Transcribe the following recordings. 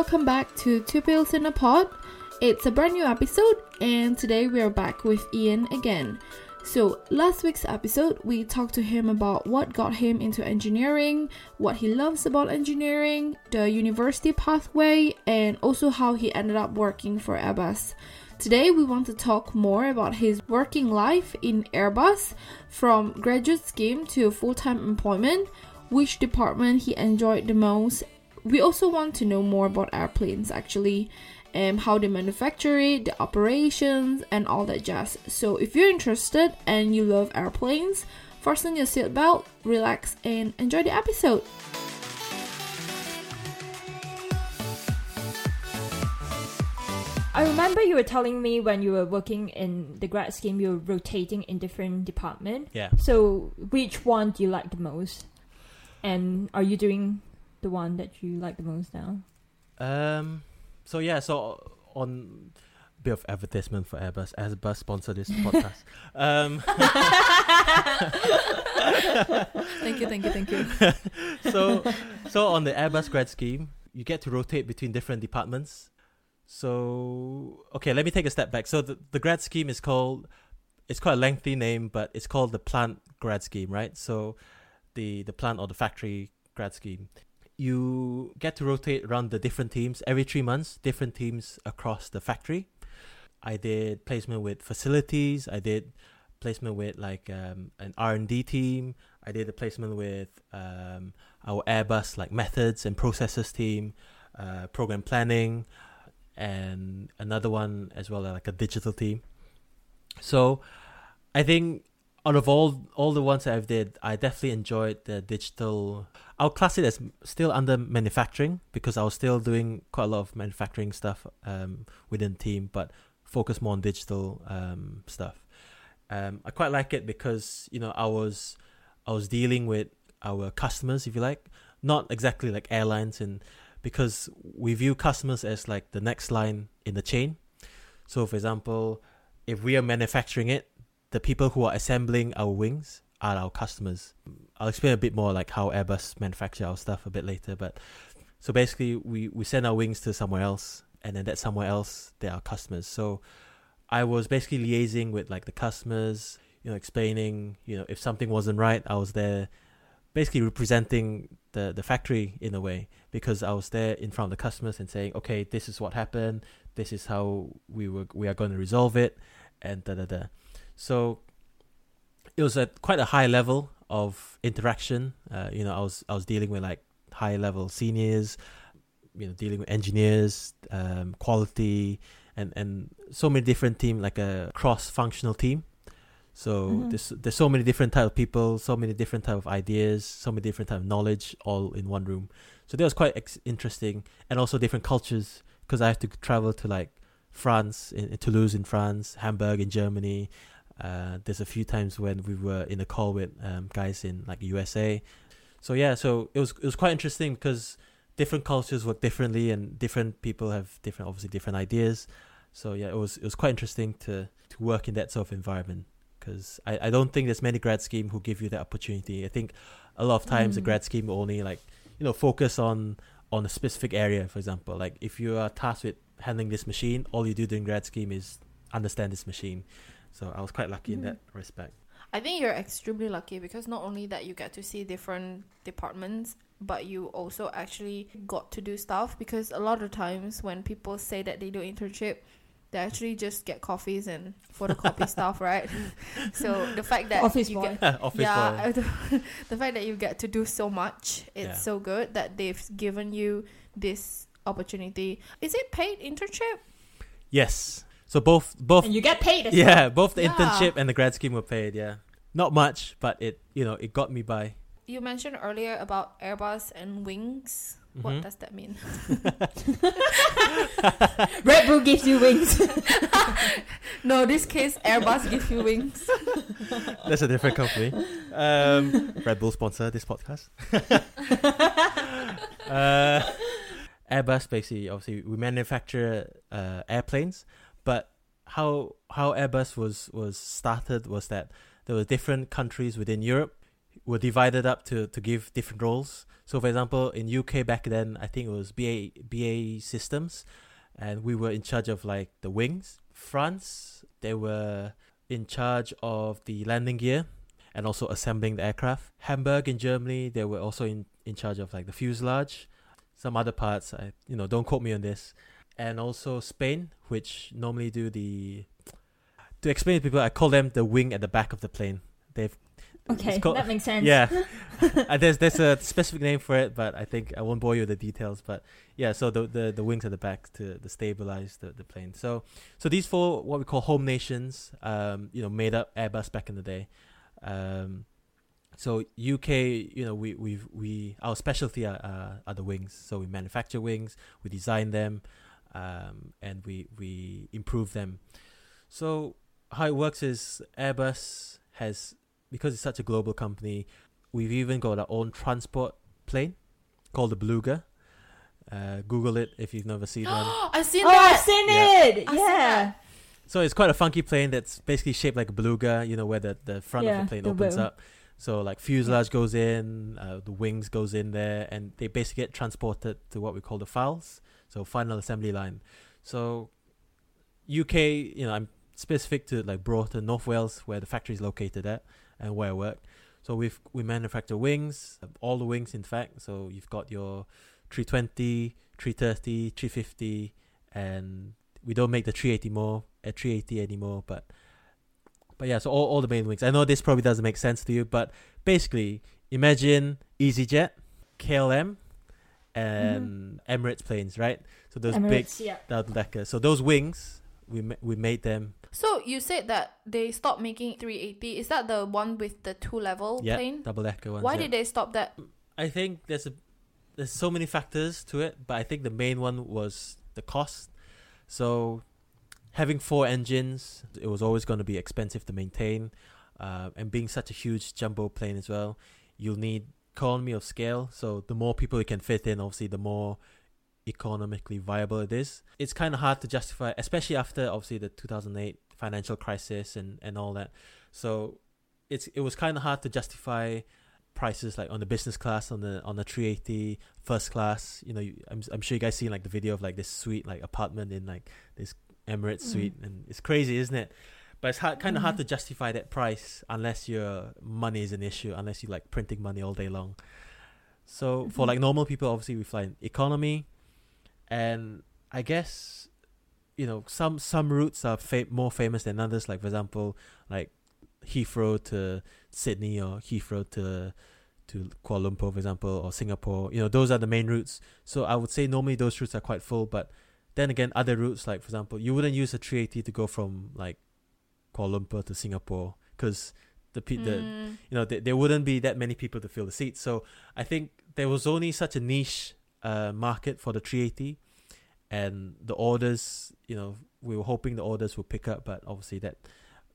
welcome back to Two Pills in a Pod. It's a brand new episode, and today we are back with Ian again. So, last week's episode, we talked to him about what got him into engineering, what he loves about engineering, the university pathway, and also how he ended up working for Airbus. Today, we want to talk more about his working life in Airbus from graduate scheme to full time employment, which department he enjoyed the most. We also want to know more about airplanes actually, and how they manufacture it, the operations, and all that jazz. So, if you're interested and you love airplanes, fasten your seatbelt, relax, and enjoy the episode. I remember you were telling me when you were working in the grad scheme, you were rotating in different department. Yeah. So, which one do you like the most? And are you doing the one that you like the most now? Um. So yeah. So on bit of advertisement for Airbus. Airbus sponsor this podcast. Um. Thank you, thank you, thank you. so so on the Airbus grad scheme, you get to rotate between different departments. So okay, let me take a step back. So the, the grad scheme is called it's quite a lengthy name, but it's called the plant grad scheme, right? So the the plant or the factory grad scheme. You get to rotate around the different teams every three months, different teams across the factory. I did placement with facilities. I did placement with like um, an R and D team. I did a placement with um, our Airbus like methods and processes team, uh, program planning, and another one as well like a digital team. So, I think out of all all the ones that I've did, I definitely enjoyed the digital. I'll class it as still under manufacturing because I was still doing quite a lot of manufacturing stuff um, within the team, but focus more on digital um, stuff. Um, I quite like it because you know I was I was dealing with our customers, if you like, not exactly like airlines, and because we view customers as like the next line in the chain. So, for example, if we are manufacturing it, the people who are assembling our wings are our customers. I'll explain a bit more like how Airbus manufacture our stuff a bit later, but so basically we, we send our wings to somewhere else and then that somewhere else they are customers. So I was basically liaising with like the customers, you know, explaining, you know, if something wasn't right, I was there basically representing the, the factory in a way because I was there in front of the customers and saying, okay, this is what happened, this is how we were we are going to resolve it, and da da da. So it was at quite a high level of interaction. Uh, you know, I was I was dealing with like high level seniors, you know, dealing with engineers, um, quality, and and so many different team, like a cross functional team. So Mhm. there's there's so many different type of people, so many different type of ideas, so many different type of knowledge, all in one room. So that was quite ex- interesting, and also different cultures because I have to travel to like France, in, in Toulouse in France, Hamburg in Germany. Uh, there's a few times when we were in a call with um, guys in like USA. So yeah, so it was it was quite interesting because different cultures work differently and different people have different obviously different ideas. So yeah, it was it was quite interesting to to work in that sort of environment because I, I don't think there's many grad scheme who give you that opportunity. I think a lot of times the Mm. grad scheme only like you know focus on on a specific area. For example, like if you are tasked with handling this machine, all you do during grad scheme is understand this machine. So I was quite lucky in Mm. that respect. I think you're extremely lucky because not only that you get to see different departments, but you also actually got to do stuff because a lot of times when people say that they do internship, they actually just get coffees and photocopy stuff, right? so the fact that Office you boy. get Office yeah, boy. the, the fact that you get to do so much, it's Yeah. so good that they've given you this opportunity. Is it paid internship? Yes. So both both And you get paid as yeah both the Yeah. internship and the grad scheme were paid. Yeah, not much, but it you know it got me by. You mentioned earlier about Airbus and wings. Mhm. What does that mean? Red Bull gives you wings. No, this case Airbus gives you wings. That's a different company. Um, Red Bull sponsor this podcast. uh, Airbus basically, obviously, we manufacture uh, airplanes, but how how Airbus was was started was that there were different countries within Europe. were divided up to, to give different roles. So, for example, in UK back then, I think it was BA BA Systems, and we were in charge of like the wings. France, they were in charge of the landing gear and also assembling the aircraft. Hamburg in Germany, they were also in, in charge of like the fuselage. Some other parts, I you know, don't quote me on this. And also Spain, which normally do the to explain to people, I call them the wing at the back of the plane. They've Okay, called- that makes sense. yeah, uh, there's there's a specific name for it, but I think I won't bore you with the details. But yeah, so the the, the wings at the back to, to stabilize the, the plane. So so these four what we call home nations, um, you know, made up Airbus back in the day. Um, so UK, you know, we we we our specialty are, uh, are the wings. So we manufacture wings, we design them, um, and we we improve them. So how it works is Airbus has because it's such a global company, we've even got our own transport plane called the Beluga. Uh, Google it if you've never seen one. I've seen Oh, I've seen Yeah. it. I've seen yeah. So it's quite a funky plane that's basically shaped like a beluga, you know, where the, the front of the plane the opens wheel. up. So like fuselage goes in, uh, the wings goes in there, and they basically get transported to what we call the FALs, so final assembly line. So UK, you know, I'm specific to like Broughton, North Wales, where the factory is located at, and where I work. So we've we manufacture wings, all the wings, in fact. So you've got your 320, 330, 350, and we don't make the 380 more uh, at 380 anymore but but yeah so all, all the main wings i know this probably doesn't make sense to you but basically imagine easyjet klm and emirates planes right so those big yeah. double decker so those wings we ma- we made them So you said that they stopped making 380. Is that the one with the two level yeah plane? double decker ones Why yeah. did they stop that? i think there's a there's so many factors to it but i think the main one was the cost so having four engines it was always going to be expensive to maintain uh, and being such a huge jumbo plane as well you'll need economy of scale so the more people you can fit in obviously the more economically viable it is. It's kind of hard to justify especially after obviously the 2008 financial crisis and and all that. So it's it was kind of hard to justify prices like on the business class on the on the 380 first class. You know you, I'm, I'm sure you guys seen like the video of like this suite like apartment in like this emirates Mm. suite and it's crazy isn't it but it's hard, kind of hard to justify that price unless your money is an issue unless you like printing money all day long. So for Mhm. like normal people obviously we fly in economy and i guess you know some some routes are fa- more famous than others. Like for example like heathrow to sydney or heathrow to to kuala lumpur for example or singapore. You know those are the main routes. So i would say normally those routes are quite full but then again other routes like for example you wouldn't use a 380 to go from like kuala lumpur to singapore because the, pe- the Mm. you know, there, there wouldn't be that many people to fill the seats. So I think there was only such a niche uh, market for the 380, and the orders, you know, we were hoping the orders would pick up, but obviously that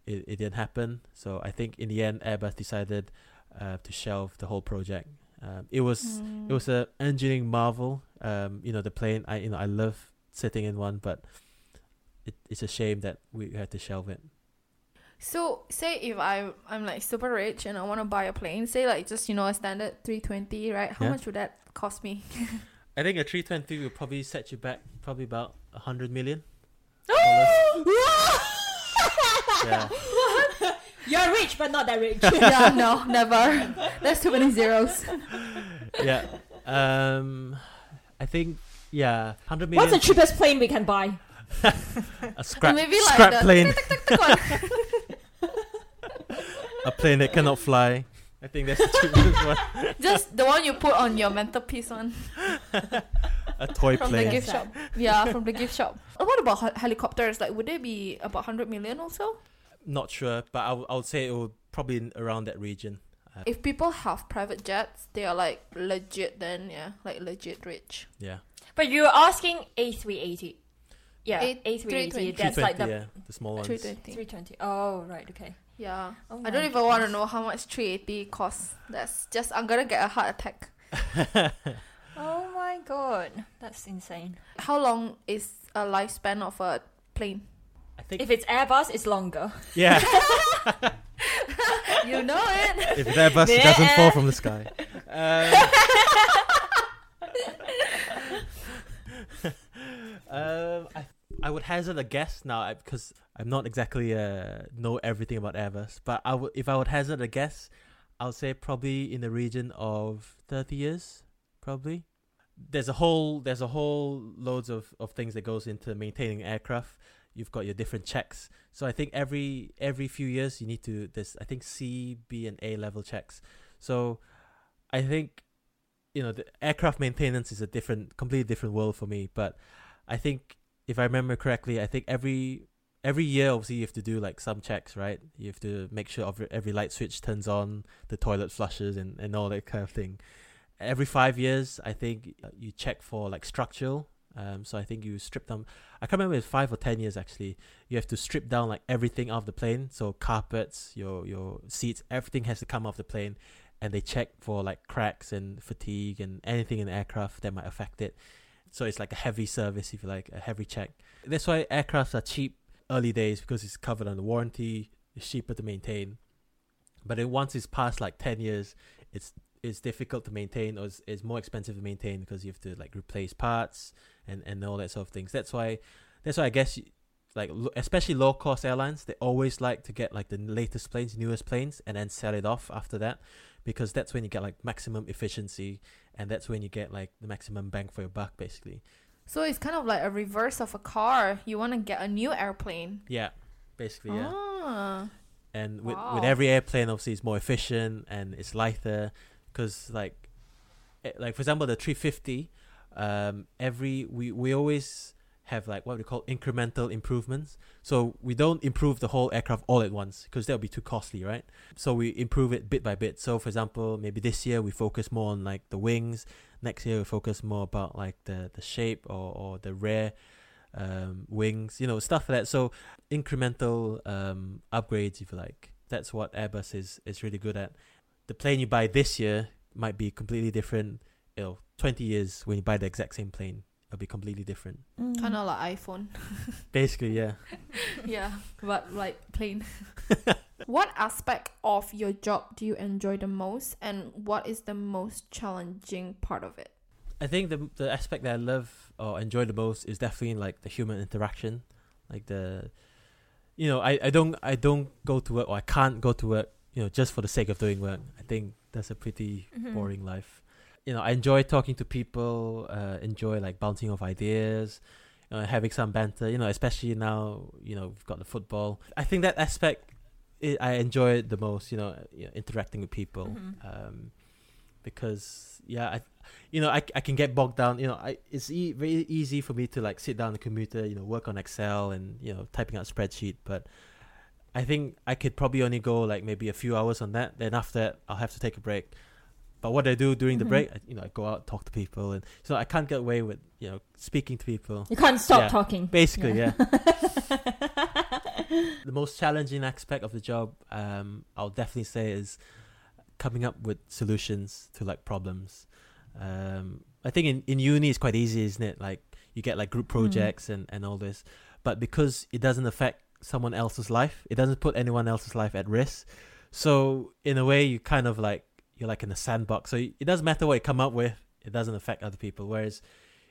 it, it didn't happen. So I think in the end, Airbus decided uh, to shelve the whole project. Um, it was Mm. it was a engineering marvel. Um, you know, the plane. I you know I love sitting in one, but it, it's a shame that we had to shelve it. So say if I I'm like super rich and I want to buy a plane, say like just you know a standard 320, right? How Yeah. much would that cost me? I think a 320 will probably set you back probably about a hundred million. Yeah. You're rich, but not that rich. yeah, no, never. There's too many zeros. yeah. Um, I think yeah, hundred million. What's the cheapest plane we can buy? a scrap Maybe like scrap the- plane, a plane that cannot fly. I think that's the cheapest one. Just the one you put on your mantelpiece one A toy plane. from the gift shop. Yeah, from the gift shop. What about hel- helicopters? Like, would they be about 100 million also? Not sure, but I would- would say it would probably in- around that region. Uh, If people have private jets, they are like legit. Then yeah, like legit rich. yeah, But you're asking A380. Yeah, A- A380. 320. That's like the yeah, the small ones. 320. 320. Oh, right, okay. Yeah. Oh I don't even want to know how much 380 costs. That's just I'm gonna get a heart attack. Oh my god, that's insane. How long is a lifespan of a plane? I think If it's Airbus, it's longer. yeah. you know it. if Airbus bus doesn't fall from the sky. Um, um, I, I would hazard a guess now because I'm not exactly uh know everything about Airbus, but I would if I would hazard a guess, I would say probably in the region of thirty years, probably. There's a whole there's a whole loads of, of things that goes into maintaining aircraft. You've got your different checks. So I think every every few years you need to there's I think C, B and A level checks. So I think you know the aircraft maintenance is a different completely different world for me, but I think if I remember correctly, I think every every year obviously you have to do like some checks, right? You have to make sure every, light switch turns on, the toilet flushes and, and all that kind of thing. Every five years, I think uh, you check for like structural. Um, so I think you strip them. I can't remember if five or ten years actually. You have to strip down like everything off the plane. So carpets, your your seats, everything has to come off the plane, and they check for like cracks and fatigue and anything in the aircraft that might affect it. So it's like a heavy service, if you like, a heavy check. That's why aircrafts are cheap early days because it's covered under warranty. It's cheaper to maintain. But then once it's past like ten years, it's it's difficult to maintain or it's, it's more expensive to maintain because you have to like replace parts and and all that sort of things. That's why that's why I guess you, like especially low cost airlines they always like to get like the latest planes, newest planes, and then sell it off after that because that's when you get like maximum efficiency and that's when you get like the maximum bang for your buck basically. So it's kind of like a reverse of a car. You want to get a new airplane. Yeah, basically yeah. Ah. and with Wow. with every airplane obviously it's more efficient and it's lighter because like eh, like for example the 350 um every we we always have like what we call incremental improvements so we don't improve the whole aircraft all at once because that would be too costly right so we improve it bit by bit so for example maybe this year we focus more on like the wings next year we focus more about like the the shape or, or the rear um, wings you know stuff like that so incremental um, upgrades, if you like. That's what Airbus is is really good at. The plane you buy this year might be completely different. You know, twenty years when you buy the exact same plane, it'll be completely different. Mm. Kind of like iPhone. Basically, yeah. yeah, but like plane. what aspect of your job do you enjoy the most, and what is the most challenging part of it? I think the the aspect that I love or enjoy the most is definitely like the human interaction, like the, you know, I, I don't I don't go to work or I can't go to work, you know, just for the sake of doing work. I think that's a pretty Mhm. boring life. You know, I enjoy talking to people, uh, enjoy like bouncing off ideas, you know, having some banter. You know, especially now, you know, we've got the football. I think that aspect i I enjoy it the most. You know, you know interacting with people, Mhm. um, because yeah, I, you know, I, I can get bogged down. You know, I it's e- very easy for me to like sit down on the computer, you know, work on Excel and you know typing out spreadsheet, but. I think I could probably only go like maybe a few hours on that. Then after that, I'll have to take a break. But what I do during the Mhm. break, I, you know, I go out, talk to people, and so I can't get away with you know speaking to people. You can't stop Yeah. talking. Basically, yeah. the most challenging aspect of the job, um, I'll definitely say is coming up with solutions to like problems. Um, I think in, in uni it's quite easy, isn't it? Like you get like group projects and, and all this, but because it doesn't affect someone else's life, it doesn't put anyone else's life at risk. So in a way, you kind of like you're like in a sandbox. So it doesn't matter what you come up with, it doesn't affect other people. Whereas,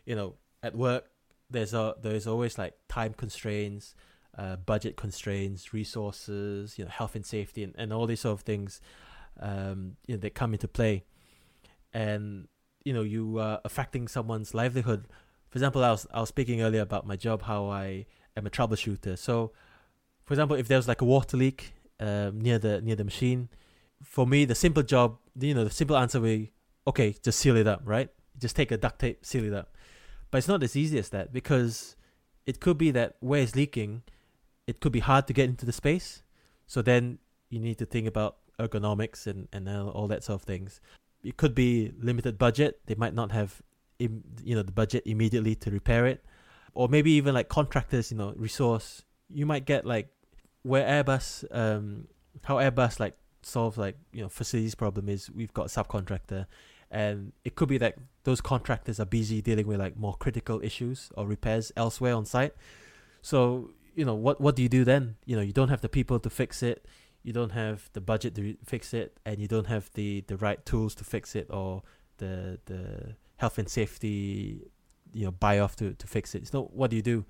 you know, at work there's a there's always like time constraints, uh, budget constraints, resources, you know, health and safety, and, and all these sort of things, um, you know, that come into play, and you know, you are affecting someone's livelihood. For example, I was I was speaking earlier about my job, how I am a troubleshooter. So, for example, if there's like a water leak um, near the near the machine, for me, the simple job, you know, the simple answer will be, okay, just seal it up, right? Just take a duct tape, seal it up. But it's not as easy as that because it could be that where it's leaking, it could be hard to get into the space. So then you need to think about ergonomics and, and all that sort of things. It could be limited budget. They might not have, you know, the budget immediately to repair it, or maybe even like contractors, you know, resource. You might get like where Airbus, um, how Airbus like solves like you know facilities problem is we've got a subcontractor, and it could be that those contractors are busy dealing with like more critical issues or repairs elsewhere on site. So you know what what do you do then? You know you don't have the people to fix it. you don't have the budget to fix it, and you don't have the the right tools to fix it, or the the health and safety, you know, buy off to to fix it. So what do you do?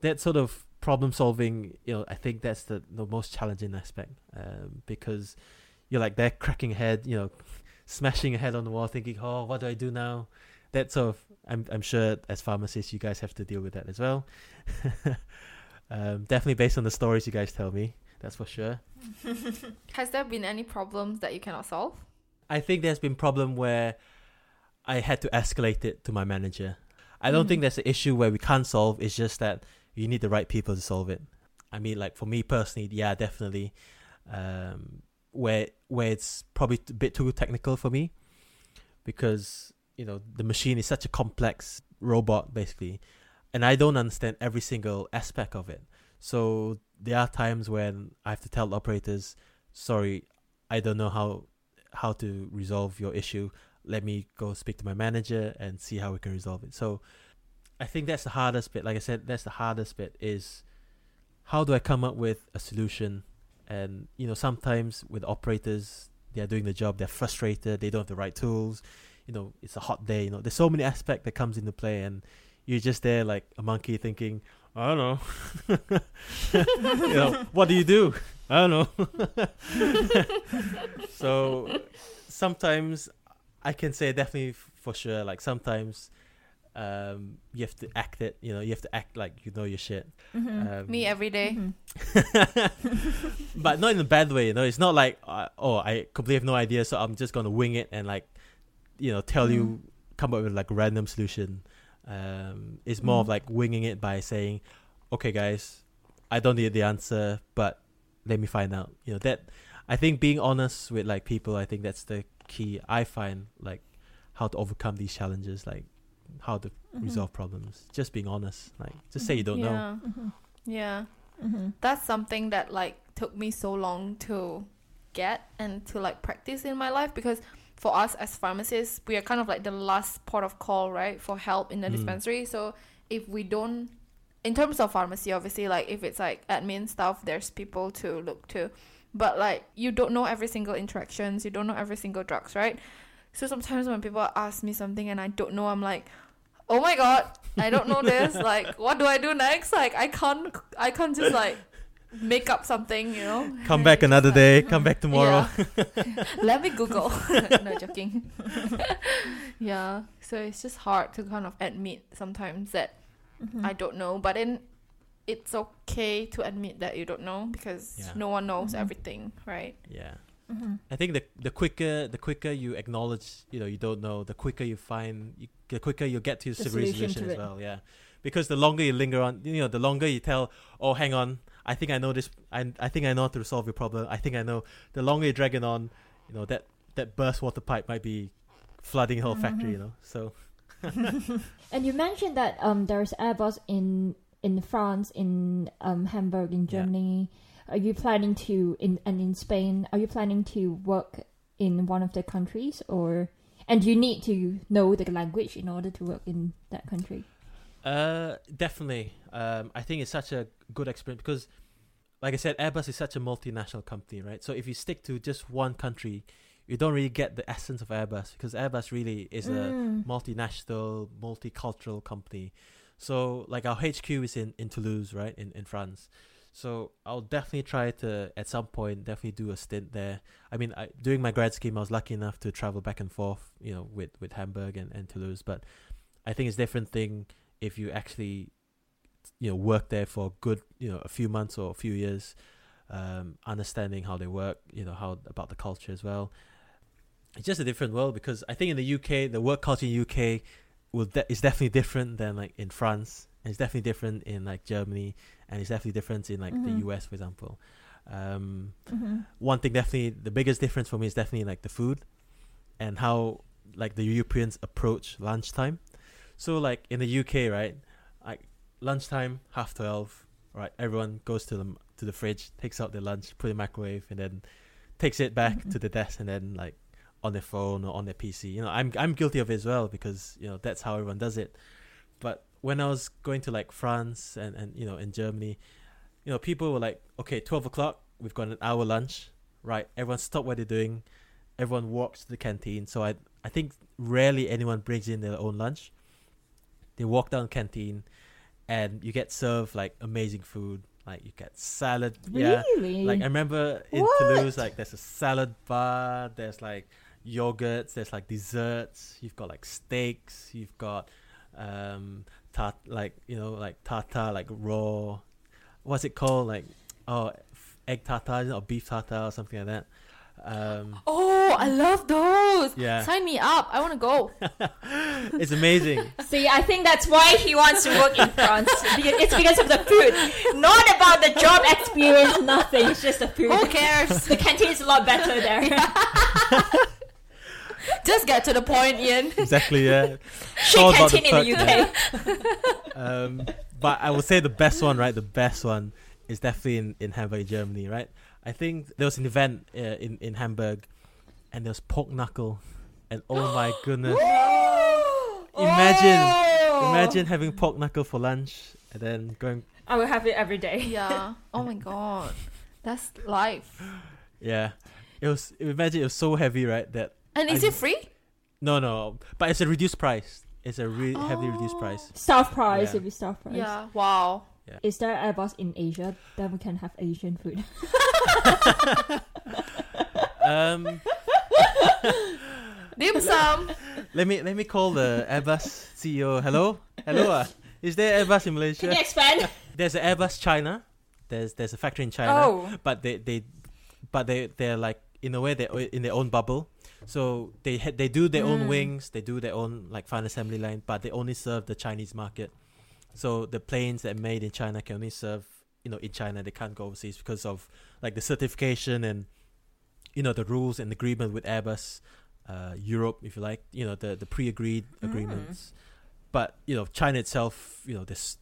That sort of problem solving, you know, I think that's the the most challenging aspect, um, because you're like they're cracking head, you know, smashing a head on the wall, thinking, oh, what do I do now? That sort of, I'm I'm sure as pharmacists, you guys have to deal with that as well. um, definitely based on the stories you guys tell me, that's for sure. Has there been any problems that you cannot solve? I think there's been problem where I had to escalate it to my manager. I don't think Mhm. there's an issue where we can't solve. It's just that you need the right people to solve it. I mean, like for me personally, yeah, definitely. Um, where where it's probably a bit too technical for me, because you know the machine is such a complex robot basically, and I don't understand every single aspect of it. So there are times when I have to tell operators, "Sorry, I don't know how how to resolve your issue. Let me go speak to my manager and see how we can resolve it." So I think that's the hardest bit. Like I said, that's the hardest bit is how do I come up with a solution? And you know, sometimes with operators, they are doing the job, they're frustrated, they don't have the right tools. You know, it's a hot day. You know, there's so many aspects that comes into play, and you're just there like a monkey thinking, I don't know. you know, what do you do? I don't know. so sometimes I can say definitely f- for sure. Like sometimes um, you have to act it. You know, you have to act like you know your shit. Mhm. Um, Me every day. Mhm. but not in a bad way. You know, it's not like uh, oh I completely have no idea, so I'm just gonna wing it and like you know tell you come up with like a random solution. Um, it's more of Mhm. like winging it by saying, okay guys, I don't need the answer, but let me find out. You know that I think being honest with like people, I think that's the key. I find like how to overcome these challenges, like how to Mhm. resolve problems. Just being honest, like just say you don't know. yeah. Mhm. Yeah. Mhm. That's something that like took me so long to get and to like practice in my life because for us as pharmacists, we are kind of like the last port of call, right, for help in the Mm. dispensary. So if we don't in terms of pharmacy, obviously, like if it's like admin stuff, there's people to look to. But like you don't know every single interactions, you don't know every single drugs, right? So sometimes when people ask me something and I don't know, I'm like, oh my god, I don't know this. like, what do I do next? Like, I can't, I can't just like make up something, you know? Come back another like- day. Come back tomorrow. Yeah. Let me Google. no joking. yeah. So it's just hard to kind of admit sometimes that Mhm. I don't know, but then it's okay to admit that you don't know because Yeah. no one knows Mhm. everything, right? Yeah. Mhm. I think the the quicker the quicker you acknowledge you know you don't know the quicker you find you, the quicker you get to The the solution to as it. well yeah because the longer you linger on you know the longer you tell oh hang on I think I know this I I think I know how to solve your problem I think I know the longer you drag it on you know that that burst water pipe might be flooding the whole factory you know so And you mentioned that um there's Airbus in in France, in um Hamburg, in Yeah. Are you planning to in and in Spain? Are you planning to work in one of the countries, or and you need to know the language in order to work in that country? Uh, definitely. Um, I think it's such a good experience because, like I said, Airbus is such a multinational company, right? So if you stick to just one country, you don't really get the essence of Airbus because Airbus really is a Mm. multinational, multicultural company. So like our HQ is in, in Toulouse, right, in, in France. So I'll definitely try to at some point definitely do a stint there. I mean, I, during my grad scheme, I was lucky enough to travel back and forth, you know, with with Hamburg and, and Toulouse. But I think it's a different thing if you actually, you know, work there for a good, you know, a few months or a few years, um, understanding how they work, you know, how about the culture as well. It's just a different world because I think in the UK, the work culture in UK will de- is definitely different than like in France, and it's definitely different in like Germany, and it's definitely different in like Mhm. the US, for example. Um, Mhm. one thing definitely the biggest difference for me is definitely like the food and how like the Europeans approach lunchtime. So like in the UK, right? Like lunchtime, half twelve, right? Everyone goes to the to the fridge, takes out their lunch, put it in the microwave, and then takes it back Mhm. to the desk, and then like on their phone or on their PC. You know, I'm I'm guilty of it as well because you know that's how everyone does it. But when I was going to like France and and you know in Germany, you know people were like, okay, twelve o'clock, we've got an hour lunch, right? Everyone stop what they're doing, everyone walks to the canteen. So I I think rarely anyone brings in their own lunch. They walk down the canteen, and you get served like amazing food. Like you get salad, yeah. Really? Like I remember in What? Toulouse, like there's a salad bar, there's like yogurts, there's like desserts. You've got like steaks. You've got um tart like you know like tartar like raw. What's it called? Like oh f- egg tartar or beef tartar or something like that. Um, Oh, I love those. yeah, Sign me up. I want to go. it's amazing. See, I think that's why he wants to work in France. Because it's because of the food, not about the job experience. Nothing. It's just the food. Who cares? The canteen is a lot better there. Just get to the point, Ian. exactly. Yeah. Shit all about the canteen in the UK. um, but I would say the best one, right? The best one is definitely in, in Hamburg, Germany, right? I think there was an event uh, in in Hamburg, and there was pork knuckle, and oh my goodness, Imagine- Oh. imagine having pork knuckle for lunch and then going, I will have it every day. Yeah. Oh my god. That's life. yeah. It was imagine it was so heavy, right? That And is I- it free? no, no, but it's a reduced price. It's a re- heavily reduced Oh. price. Staff price, Yeah. if it's staff price. Yeah. Wow. Is there Airbus in Asia? Then we can have Asian food. Um, Dim sum. let me let me call the Airbus CEO. Hello, hello. Uh, is there Airbus in Malaysia? Can Malaysia? you expand? There's an Airbus China. There's there's a factory in China, Oh. but they they but they they're like in a way they are in their own bubble. So they ha- they do their own Mm. wings, they do their own like final assembly line, but they only serve the Chinese market. So the planes that are made in China can only serve you know in China. They can't go overseas because of like the certification and you know the rules and agreement with Airbus, uh, Europe, if you like. You know the the pre-agreed Mm. agreements. But you know China itself, you know this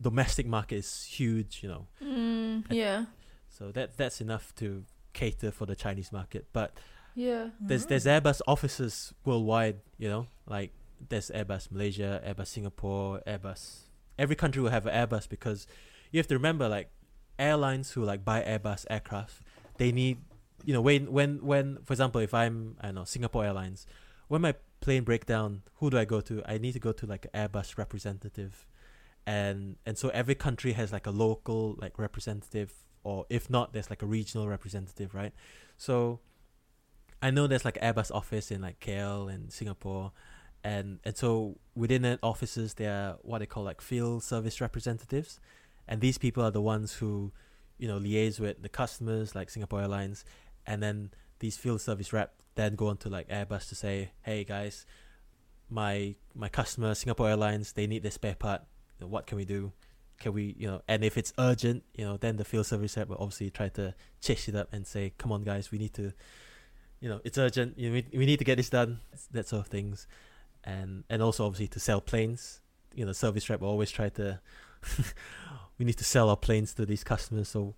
domestic market is huge. You know Mm, yeah. so that that's enough to cater for the Chinese market. But Yeah. there's mm-hmm. there's Airbus offices worldwide. You know, like there's Airbus Malaysia, Airbus Singapore, Airbus. Every country will have an Airbus because you have to remember, like airlines who like buy Airbus aircraft, they need, you know, when when when for example, if I'm I don't know Singapore Airlines, when my plane break down, who do I go to? I need to go to like an Airbus representative, and and so every country has like a local like representative, or if not, there's like a regional representative, right? So I know there's like Airbus office in like KL and Singapore, and and so within that offices there are what they call like field service representatives, and these people are the ones who, you know, liaise with the customers like Singapore Airlines, and then these field service rep then go on to like Airbus to say, hey guys, my my customer Singapore Airlines they need this spare part, You know, what can we do? Can we, you know, and if it's urgent, you know, then the field service rep will obviously try to chase it up and say, come on guys, we need to you know it's urgent you know, we, we need to get this done that sort of things and and also obviously to sell planes you know service rep will always try to we need to sell our planes to these customers so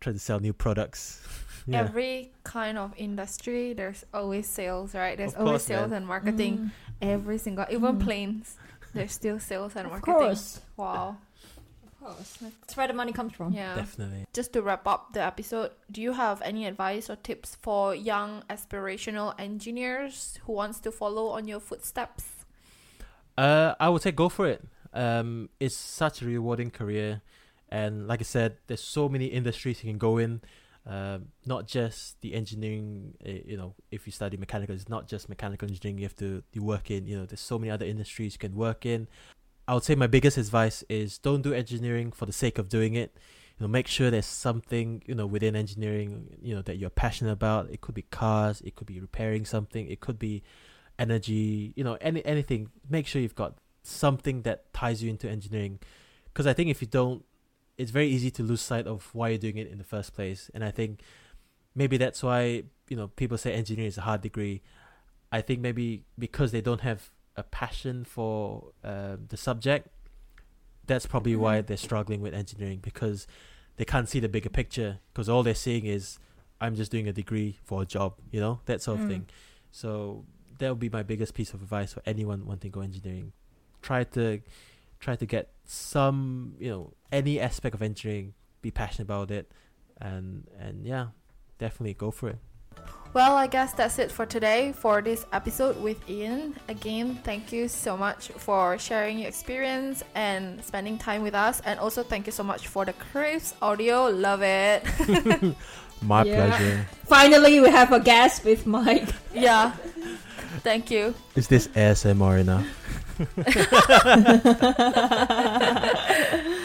try to sell new products yeah Every kind of industry, there's always sales, right? There's Of always sales man. and marketing. Mm. Every single, even Mm. planes, there's still sales and Of marketing. course. Wow. Of course. That's where the money comes from. Yeah. definitely Just to wrap up the episode, do you have any advice or tips for young aspirational engineers who wants to follow on your footsteps? uh i would say go for it um it's such a rewarding career and like i said there's so many industries you can go in um, not just the engineering uh, you know if you study mechanical it's not just mechanical engineering you have to you work in you know there's so many other industries you can work in i would say my biggest advice is don't do engineering for the sake of doing it. You know make sure there's something you know within engineering you know that you're passionate about. It could be cars it could be repairing something it could be energy you know any anything. Make sure you've got something that ties you into engineering. Because i think if you don't it's very easy to lose sight of why you're doing it in the first place. And i think maybe that's why you know people say engineering is a hard degree. I think maybe because they don't have a passion for uh, the subject that's probably why Mhm. they're struggling with engineering because they can't see the bigger picture because all they're seeing is i'm just doing a degree for a job you know that sort of Mm. thing so that would be my biggest piece of advice for anyone wanting to go engineering try to try to get some you know any aspect of engineering be passionate about it and and yeah, definitely go for it. Well, I guess that's it for today for this episode with Ian. Again, thank you so much for sharing your experience and spending time with us. And also, thank you so much for the crisp audio. Love it. My Yeah. pleasure. Finally, we have a guest with mic. yeah. Thank you. Is this ASMR enough?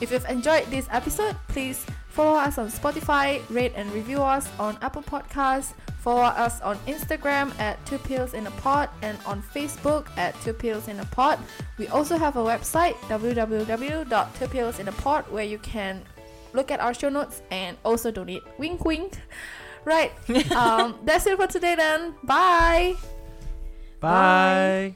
If you've enjoyed this episode, please follow us on Spotify, rate and review us on Apple Podcasts, follow us on Instagram at Two Pills in a Pod and on Facebook at Two Pills in a Pod. We also have a website www.twopillsinapod where you can look at our show notes and also donate. Wink, wink. Right. um, that's it for today then. Bye. Bye.